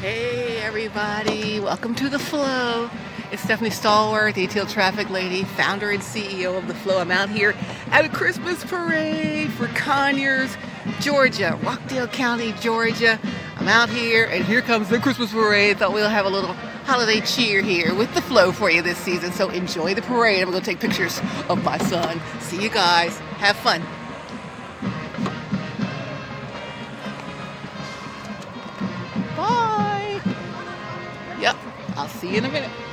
Hey everybody, welcome to The Flow. It's Stephanie Stallworth, the ATL Traffic Lady, founder and CEO of The Flow. I'm out here at a Christmas parade for Conyers, Georgia, Rockdale County, Georgia. I'm out here and here comes the Christmas parade. Thought we'll have a little holiday cheer here with The Flow for you this season. So enjoy the parade. I'm gonna take pictures of my son. See you guys. Have fun. I'll see you in a minute.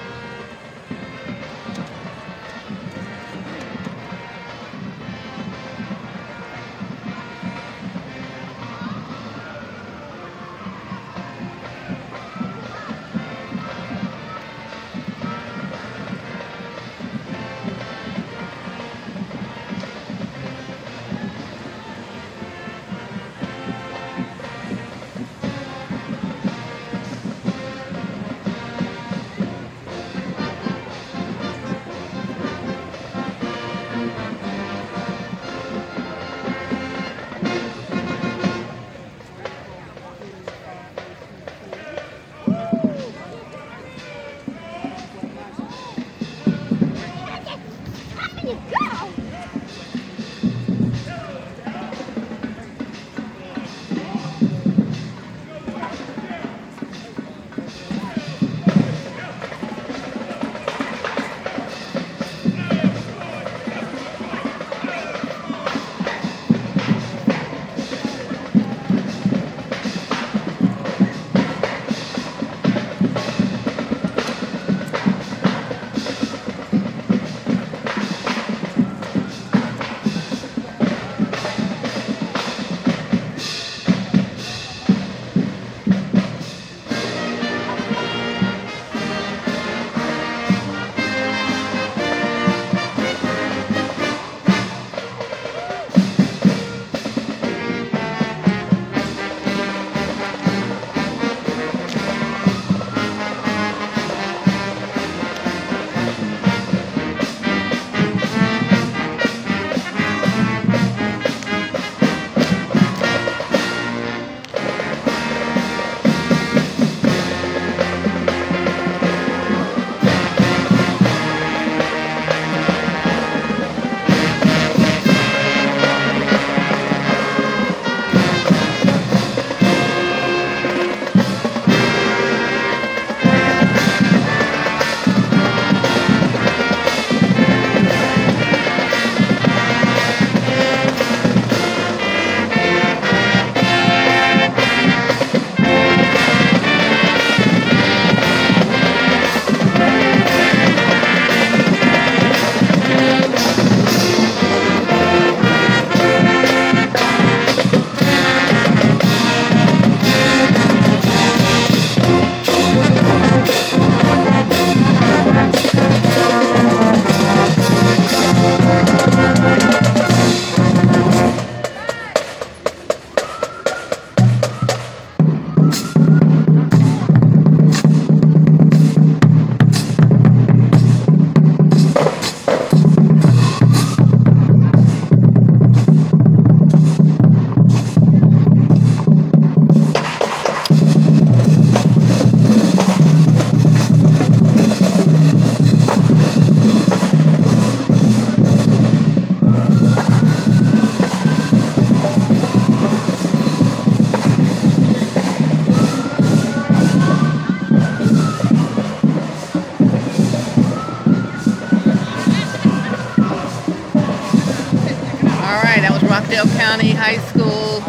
County High School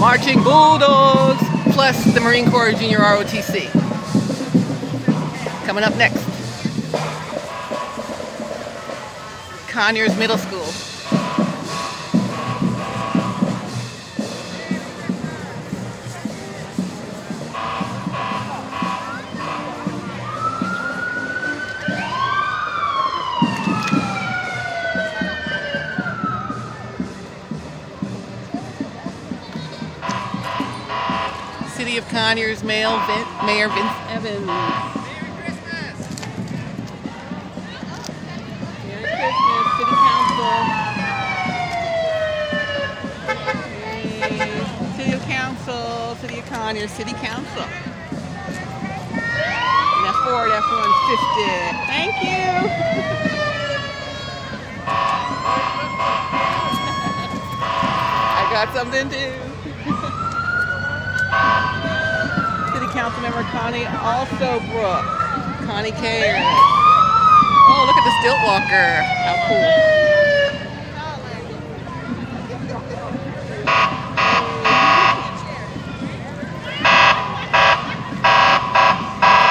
Marching Bulldogs plus the Marine Corps Junior ROTC. Coming up next, Conyers Middle School. City of Conyers Mayor, Vin- Mayor Vince Evans. Merry Christmas, City Council. City of Council, City of Conyers, City Council. And that Ford F-150. Thank you. I got something too. City Council member Connie also Brook. Connie cares. Oh, look at the stilt walker. How cool.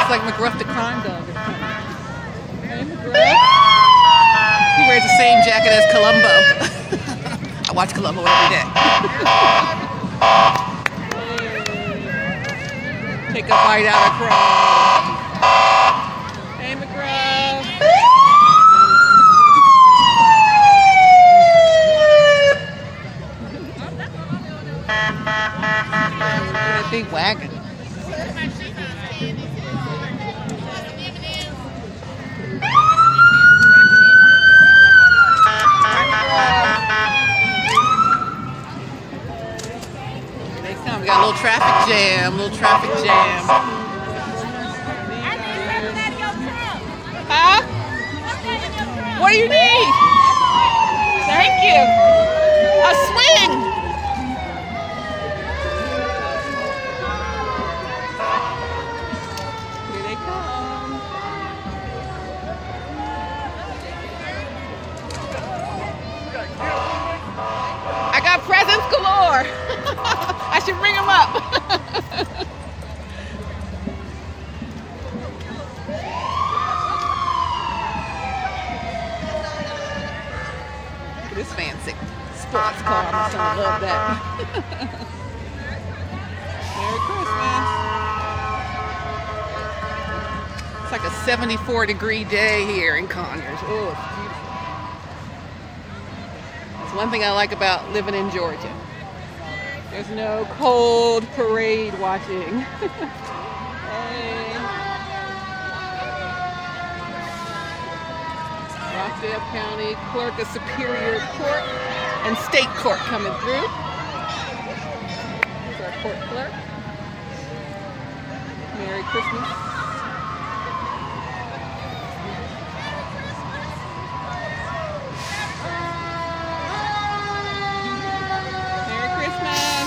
It's like McGruff the crime dog. Hey, McGruff. He wears the same jacket as Columbo. I watch Columbo every day. Take a bite out of Chrome. Hey. That big wagon. A little traffic jam. little traffic jam. Huh? What do you need? Thank you. A swing. Here they come. I got presents galore. Should bring them up. This fancy sports car. I'm gonna love that. Merry Christmas. It's like a 74 degree day here in Conyers. Oh, it's beautiful. That's one thing I like about living in Georgia. There's no cold parade watching. hey. Rockdale County Clerk of Superior Court and State Court coming through. Here's our court clerk. Merry Christmas. Merry Christmas.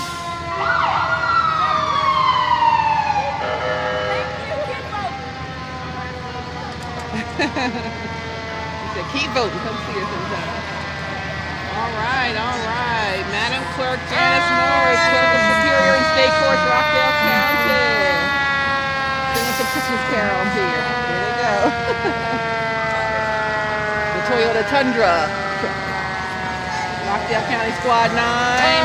He keep. Come see us sometime. All right, all right. Madam Clerk Janice Morris, Clerk of Superior and State Courts, Rockdale County. Singing some Christmas carols here. Here they go. the Toyota Tundra. Rockdale County Squad 9. Hey.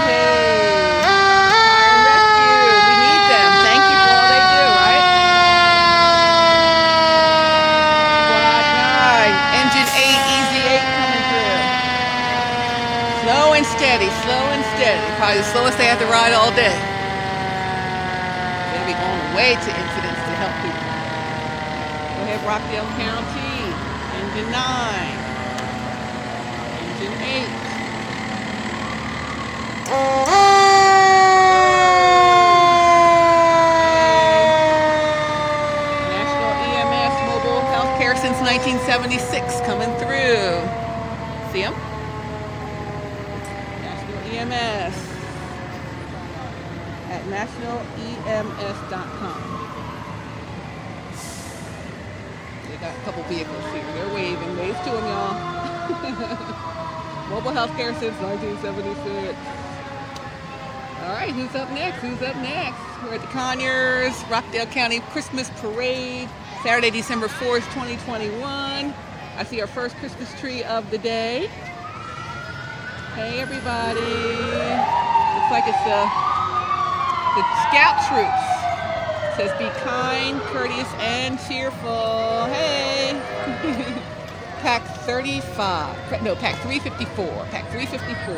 Fire and rescue. We need them. Thank you for all they do, right? Squad 9. Engine 8, Easy 8 coming through. Slow and steady, slow and steady. Probably the slowest they have to ride all day. They'll be going way to incidents to help people. Go ahead, Rockdale County. Engine 9. Engine 8. National EMS Mobile Healthcare since 1976 coming through. See them? EMS at nationalems.com. They got a couple vehicles here. They're waving. Wave to them, y'all. Mobile healthcare since 1976. All right, who's up next? Who's up next? We're at the Conyers Rockdale County Christmas Parade, Saturday, December 4th, 2021. I see our first Christmas tree of the day. Hey, everybody. Looks like it's the, the scout troops. It says, be kind, courteous, and cheerful. Hey. pack 35. No, pack 354. Pack 354.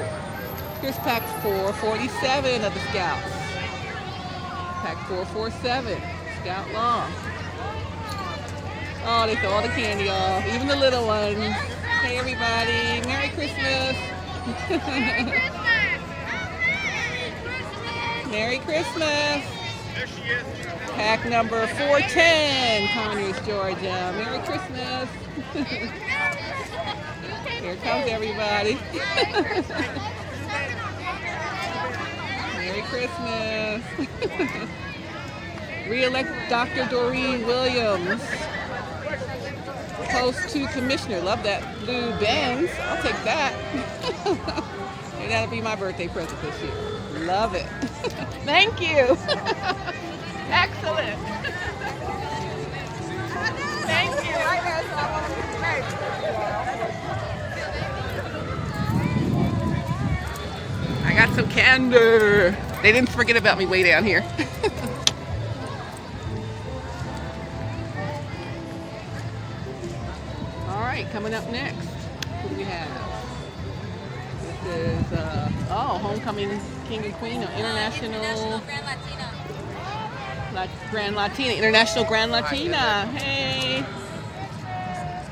Here's pack 447 of the Scouts. Pack 447, Scout Long. Oh, they throw all the candy off, even the little ones. Hey, everybody, Merry Christmas. Merry Christmas. Pack number 410, Conyers, Georgia. Merry Christmas. Here comes everybody. Merry Christmas. Re-elect Dr. Doreen Williams. Post to Commissioner. Love that blue Benz. I'll take that. and that'll be my birthday present this year. Love it. Thank you. Excellent. Thank you. I got some candor. They didn't forget about me way down here. Coming up next, who do we have? This is, uh, oh, Homecoming King and Queen of International, International Grand Latina. La- Grand Latina, International Grand Latina. Hey,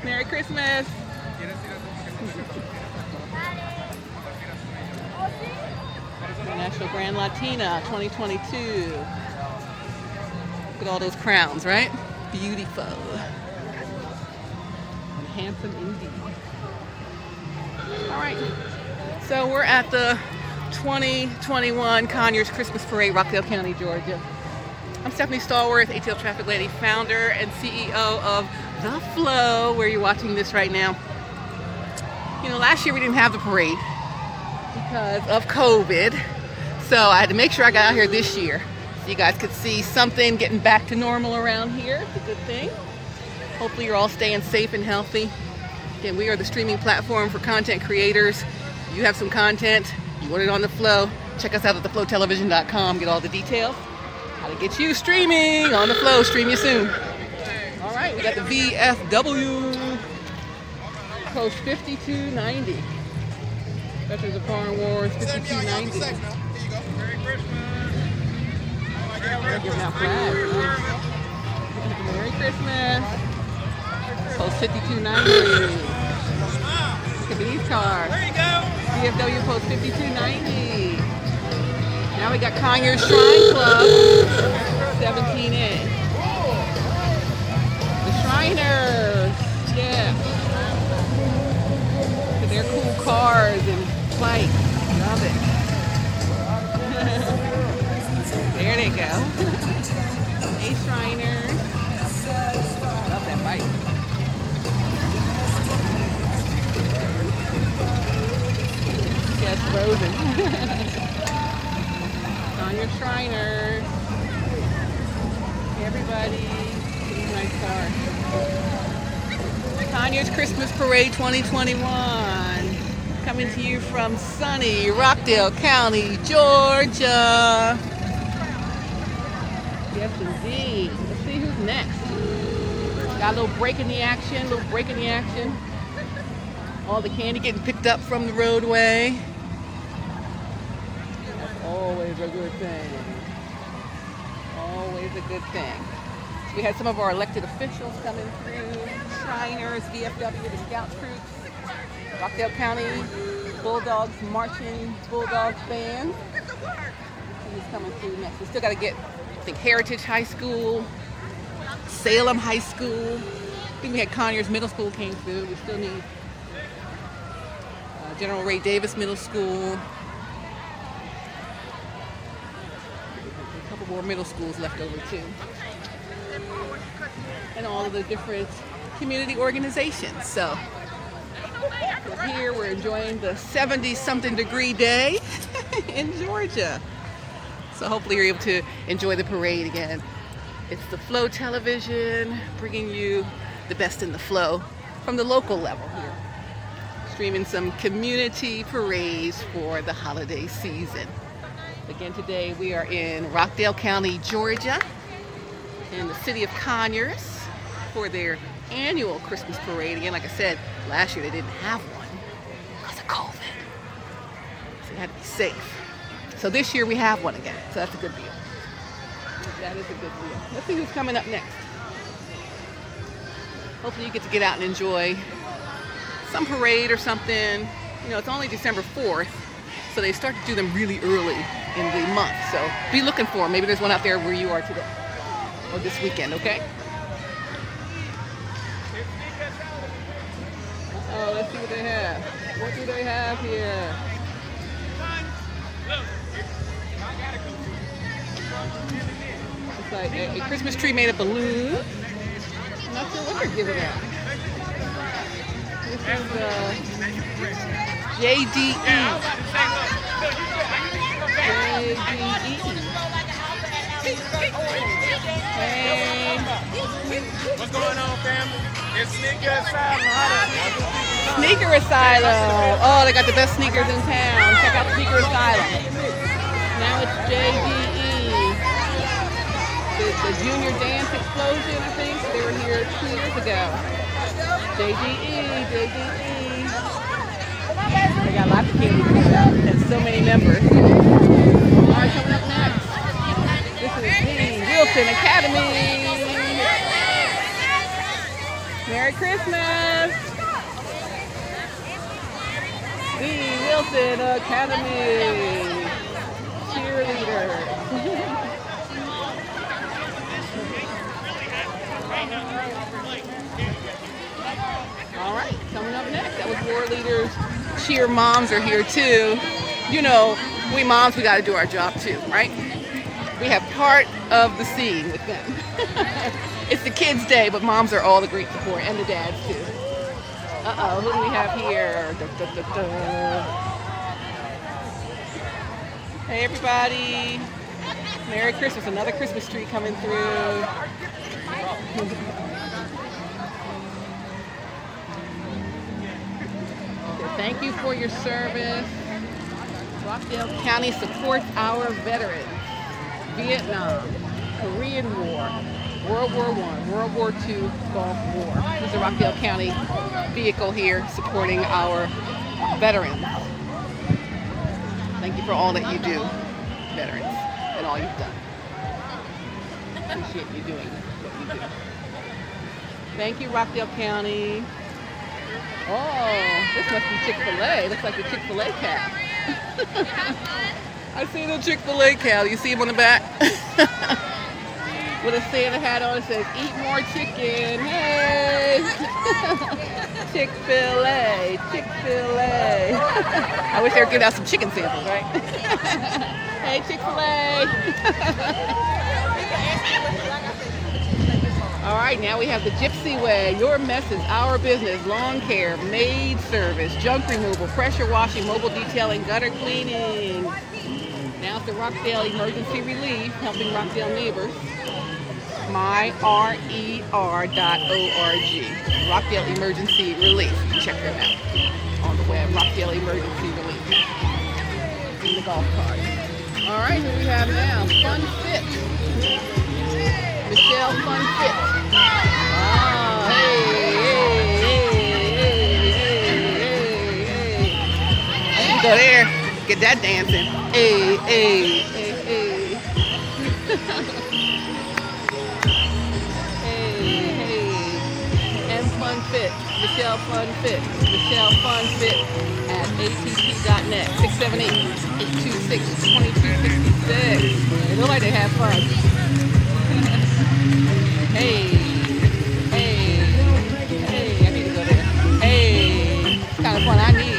Merry Christmas. International Grand Latina 2022. Look at all those crowns, right? Beautiful. And handsome indeed. All right. So we're at the 2021 Conyers Christmas Parade, Rockdale County, Georgia. I'm Stephanie Stallworth, ATL Traffic Lady, founder and CEO of The Flow, where you're watching this right now. You know, last year we didn't have the parade because of COVID. So I had to make sure I got out here this year so you guys could see something getting back to normal around here. It's a good thing. Hopefully you're all staying safe and healthy. Again, we are the streaming platform for content creators. You have some content, you want it on the flow, check us out at theflowtelevision.com, get all the details. How to get you streaming on the flow, stream you soon. All right, we got the VFW Post 5290. Veterans of Foreign Wars 5290. They're giving out flags. Nice. Merry Christmas. Post 5290. Look at these cars. There you go. VFW Post 5290. Now we got Conyers Shrine Club 17A. The Shriners. Yeah. Their cool cars and bikes. Love it. there they go. Hey Shriners. Yes, frozen. On your Shriners. Hey, everybody. Nice cars. Conyers Christmas Parade 2021. Coming to you from sunny Rockdale County, Georgia. Yes, indeed. Let's see who's next. Got a little break in the action, little break in the action. All the candy getting picked up from the roadway. Always a good thing. Always a good thing. We had some of our elected officials coming through. Shriners, VFW, the Scout troops, Rockdale County Bulldogs marching Bulldogs band. Who's coming through next? We still got to get, I think, Heritage High School, Salem High School. I think we had Conyers Middle School came through. We still need uh, General Ray Davis Middle School. More middle schools left over too. And all of the different community organizations. So we're here, we're enjoying the 70 something degree day in Georgia. So hopefully you're able to enjoy the parade again. It's the Flow Television bringing you the best in the flow from the local level here. Streaming some community parades for the holiday season. Again, today we are in Rockdale County, Georgia, in the city of Conyers for their annual Christmas parade. Again, like I said, last year they didn't have one because of COVID. So they had to be safe. So this year we have one again. So that's a good deal. That is a good deal. Let's see who's coming up next. Hopefully you get to get out and enjoy some parade or something. You know, it's only December 4th, so they start to do them really early in the month. So be looking for them. Maybe there's one out there where you are today or this weekend, okay? Oh, let's see what they have. What do they have here? It's like a, a Christmas tree made of balloons. Not sure what they're giving out. This is uh, JDE. What's going on, family? It's Sneaker Asylum. Sneaker Asylum. Oh, they got the best sneakers in town. Check out Sneaker Asylum. Now it's JDE. The, the Junior Dance Explosion, I think. They were here two years ago. JDE, JDE. They got lots of candy and so many members. Coming up next. This is the Wilson Academy. Merry Christmas! The Wilson Academy cheerleader. All right, coming up next, that was War Leaders. Cheer moms are here too. You know, we moms, we got to do our job too, right? We have part of the scene with them. it's the kids' day, but moms are all the great support, and the dads too. Uh-oh, who do we have here? Da, da, da. Hey everybody. Merry Christmas. Another Christmas tree coming through. Thank you for your service. Rockdale County supports our veterans. Vietnam, Korean War, World War One, World War II, Gulf War. This is a Rockdale County vehicle here supporting our veterans. Thank you for all that you do, veterans, and all you've done. Appreciate you doing what you do. Thank you, Rockdale County. Oh, this must be Chick-fil-A. Looks like the Chick-fil-A cat. I see the Chick-fil-A cow. You see him on the back? With a Santa hat on, it says, eat more chicken. Hey! Chick-fil-A, Chick-fil-A. I wish they were giving out some chicken samples, right? hey, Chick-fil-A. All right, now we have the Gypsy Way. Your mess is our business. Lawn care, maid service, junk removal, pressure washing, mobile detailing, gutter cleaning. Now it's the Rockdale Emergency Relief, helping Rockdale neighbors. myrer.org. Rockdale Emergency Relief. Check them out on the web. Rockdale Emergency Relief. In the golf cart. All right, who we have now? Fun Fit. Michelle Fun Fit. Ah, hey, hey, hey, hey, hey, hey. Go there. Get that dancing. Hey, hey, hey, hey. hey, hey. M Fun Fit. Michelle Fun Fit. Michelle Fun Fit at att.net. 678-826-2266. They look like they have fun. Hey, hey, hey, I need to go there. Hey, kind of fun I need.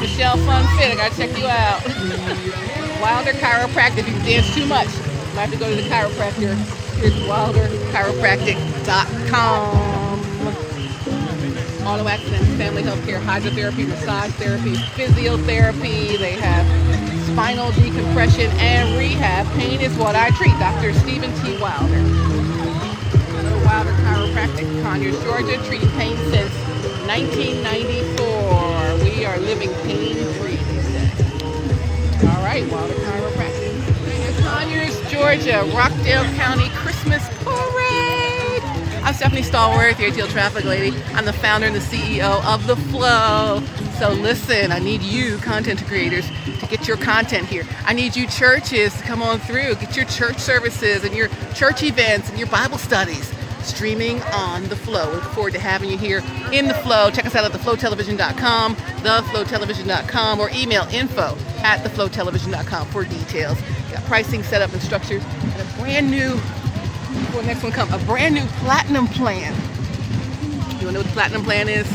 Michelle Fun Fit, I gotta check you out. Wilder Chiropractic, if you dance too much, might have to go to the chiropractor. Here's wilderchiropractic.com. Auto accidents, family health care, hydrotherapy, massage therapy, physiotherapy. They have spinal decompression and rehab. Pain is what I treat. Dr. Stephen T. Wilder. Wilder Chiropractic, Conyers, Georgia, treating pain since 1994. We are living pain-free, they say. All right, Wilder Chiropractic. Conyers, Georgia, Rockdale County Christmas Parade. I'm Stephanie Stallworth, your ATL Traffic Lady. I'm the founder and the CEO of The Flow. So listen, I need you, content creators, to get your content here. I need you churches to come on through, get your church services and your church events and your Bible studies streaming on the flow. We look forward to having you here in the flow. Check us out at theflowtelevision.com, theflowtelevision.com, or email info at theflowtelevision.com for details. Got pricing set up and structures and a brand new, the next one come, a brand new platinum plan. You wanna know what the platinum plan is?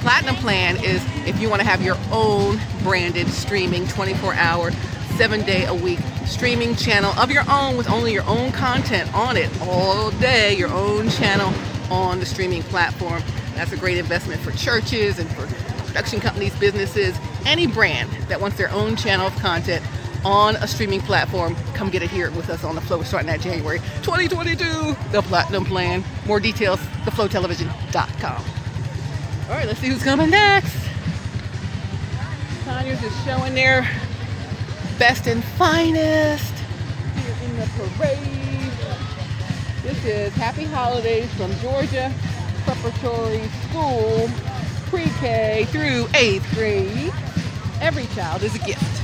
Platinum plan is if you want to have your own branded streaming 24 hour, seven day a week streaming channel of your own with only your own content on it all day, your own channel on the streaming platform. That's a great investment for churches and for production companies, businesses, any brand that wants their own channel of content on a streaming platform. Come get it here with us on the Flow starting at January 2022. The Platinum Plan. More details, theflowtelevision.com. All right, let's see who's coming next. Conyers is showing their best and finest here in the parade. This is Happy Holidays from Georgia Preparatory School, pre-K through eighth grade. Every child is a gift.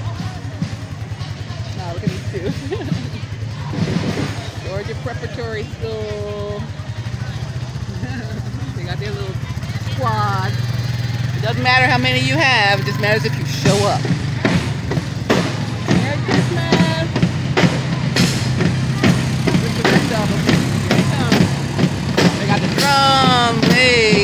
Now look at these two. Georgia Preparatory School. they got their little squad. It doesn't matter how many you have, it just matters if you show up. 哎。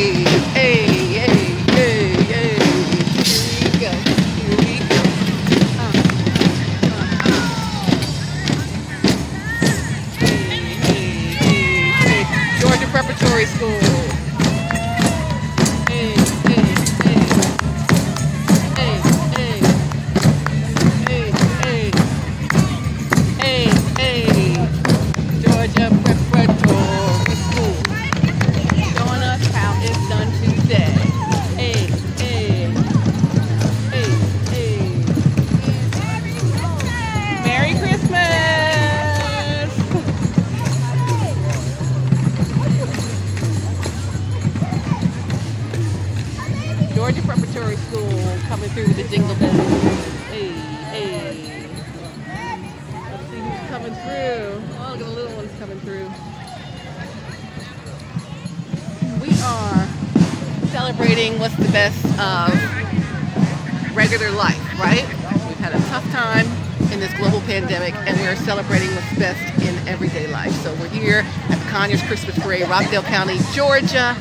Rockdale County, Georgia,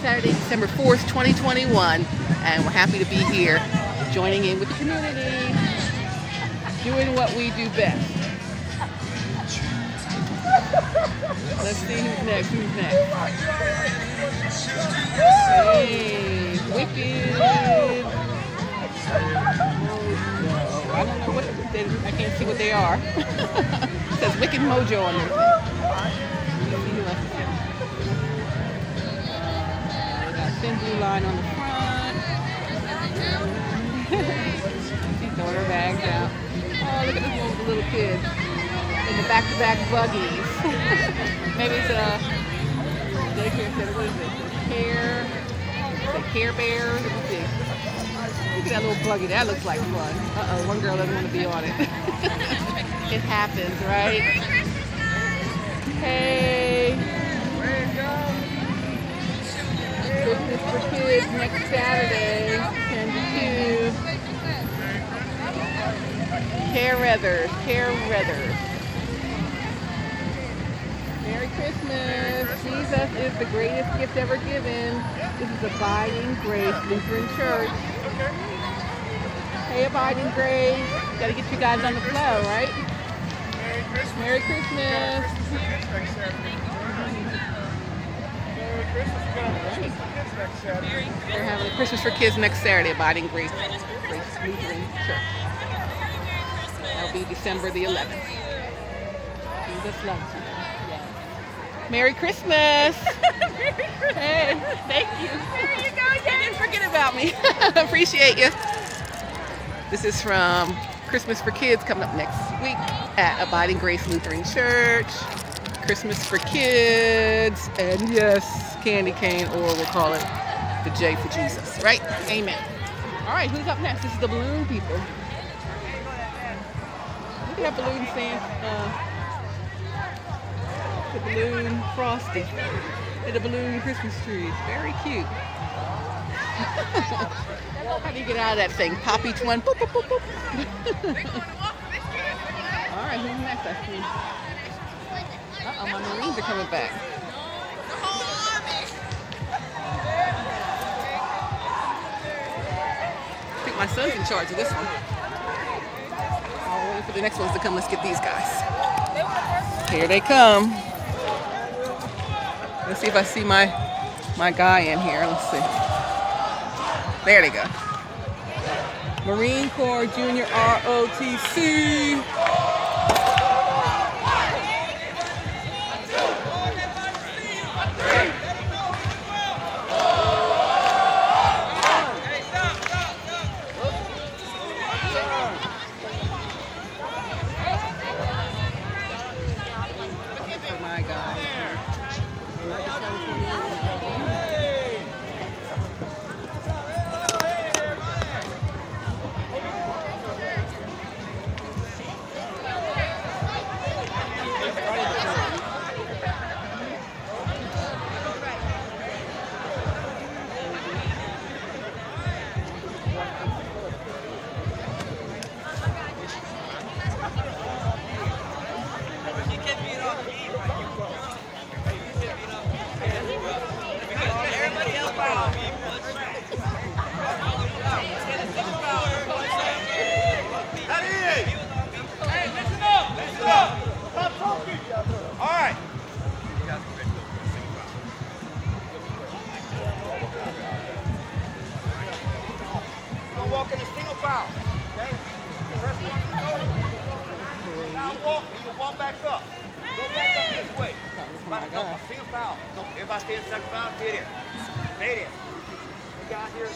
Saturday, December 4th, 2021, and we're happy to be here, joining in with the community, doing what we do best. Let's see who's next. Who's next? Hey, Wicked. Mojo. I don't know what they, I can't see what they are. it says Wicked Mojo on their thin blue line on the front. She's throwing her bags out. Oh, look at this one with the little kids in the back-to-back buggies. Maybe it's a daycare center. What is it? Care, it Care Bears? Let me see. Look at that little buggy. That looks like fun. Uh-oh, one girl doesn't want to be on it. it happens, right? Hey. Christmas for kids next Saturday, 10 to 2. Care Weathers, Care Weathers. Merry Christmas. Jesus is the greatest gift ever given. This is Abiding Grace Lutheran Church. Hey, Abiding Grace. Got to get you guys on the flow, right? Merry Christmas. Merry Christmas. They're having a Christmas for kids next Saturday, Abiding Grace, Grace Lutheran Church. That'll be December the 11th. Jesus loves you. Yes. Merry Christmas. Hey, thank you. There you go. You didn't forget about me. Appreciate you. This is from Christmas for Kids coming up next week at Abiding Grace Lutheran Church. Christmas for Kids, and yes, candy cane, or we'll call it the J for Jesus, right? Amen. All right, who's up next? This is the balloon people. Look at that balloon stand. Uh, The balloon frosty. And a balloon Christmas tree. Very cute. How do you get out of that thing? Pop each one. Boop, boop, boop, boop. All right, who's next? I my Marines are coming back. I think my son's in charge of this one. I'll wait for the next ones to come. Let's get these guys. Here they come. Let's see if I see my my guy in here. Let's see. There they go. Marine Corps Junior ROTC. And back up. Go back up this way. Back up, a single file. No, everybody stay in second file, stay there. Stay there. We got here.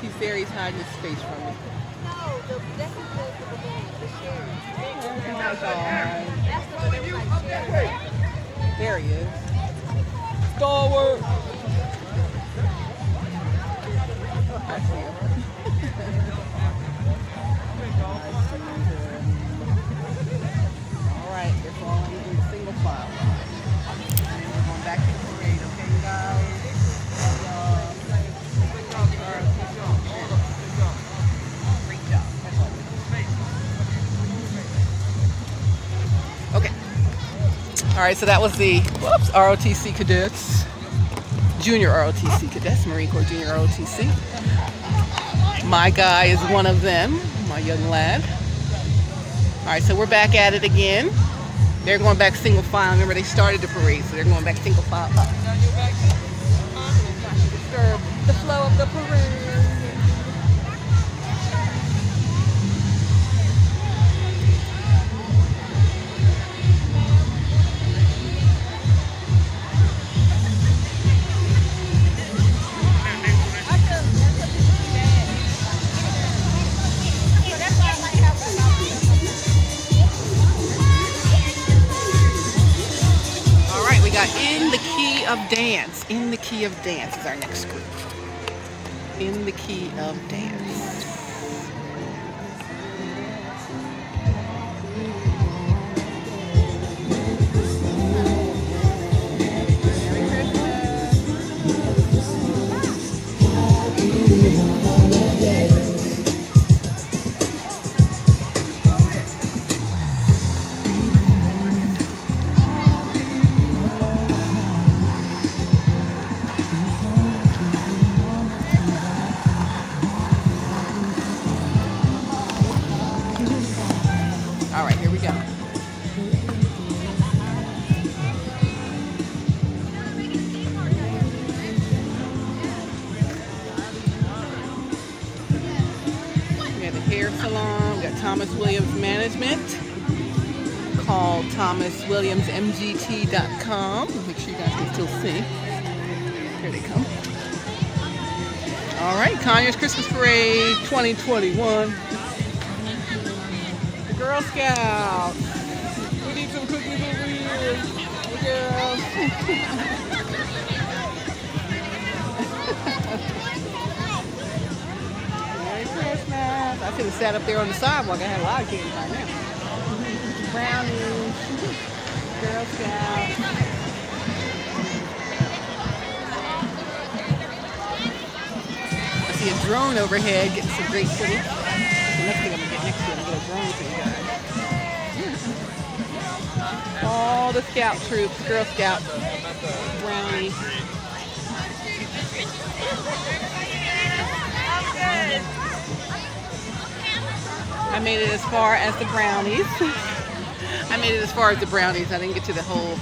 He's there, he's hiding his face from me. No, the, that's the, the balloon, the sherry. All right. That's the one that was like sherry. There he is. Stallworth. I see him. All right, in single file. And we're going back to parade, okay, guys? Okay. All right, so that was the whoops ROTC cadets, junior ROTC cadets, Marine Corps Junior ROTC. My guy is one of them, my young lad. All right, so we're back at it again. They're going back single file. Remember, they started the parade, so they're going back single file. Disturb uh, the flow of the parade. Dance. In the Key of Dance is our next group. In the Key of Dance. Called thomaswilliamsmgt.com. Make sure you guys can still see. Here they come. All right, Conyers Christmas Parade 2021. The Girl Scouts. We need some cookies over here. The girls. Merry Christmas. I could have sat up there on the sidewalk. I had a lot of candy by now. Brownies, Girl Scouts. I see a drone overhead getting some great footage. The next thing I'm gonna get next to I'm gonna get a drone for you guys. All the scout troops, Girl Scouts, Brownie. I made it as far as the brownies. I made it as far as the brownies. I didn't get to the whole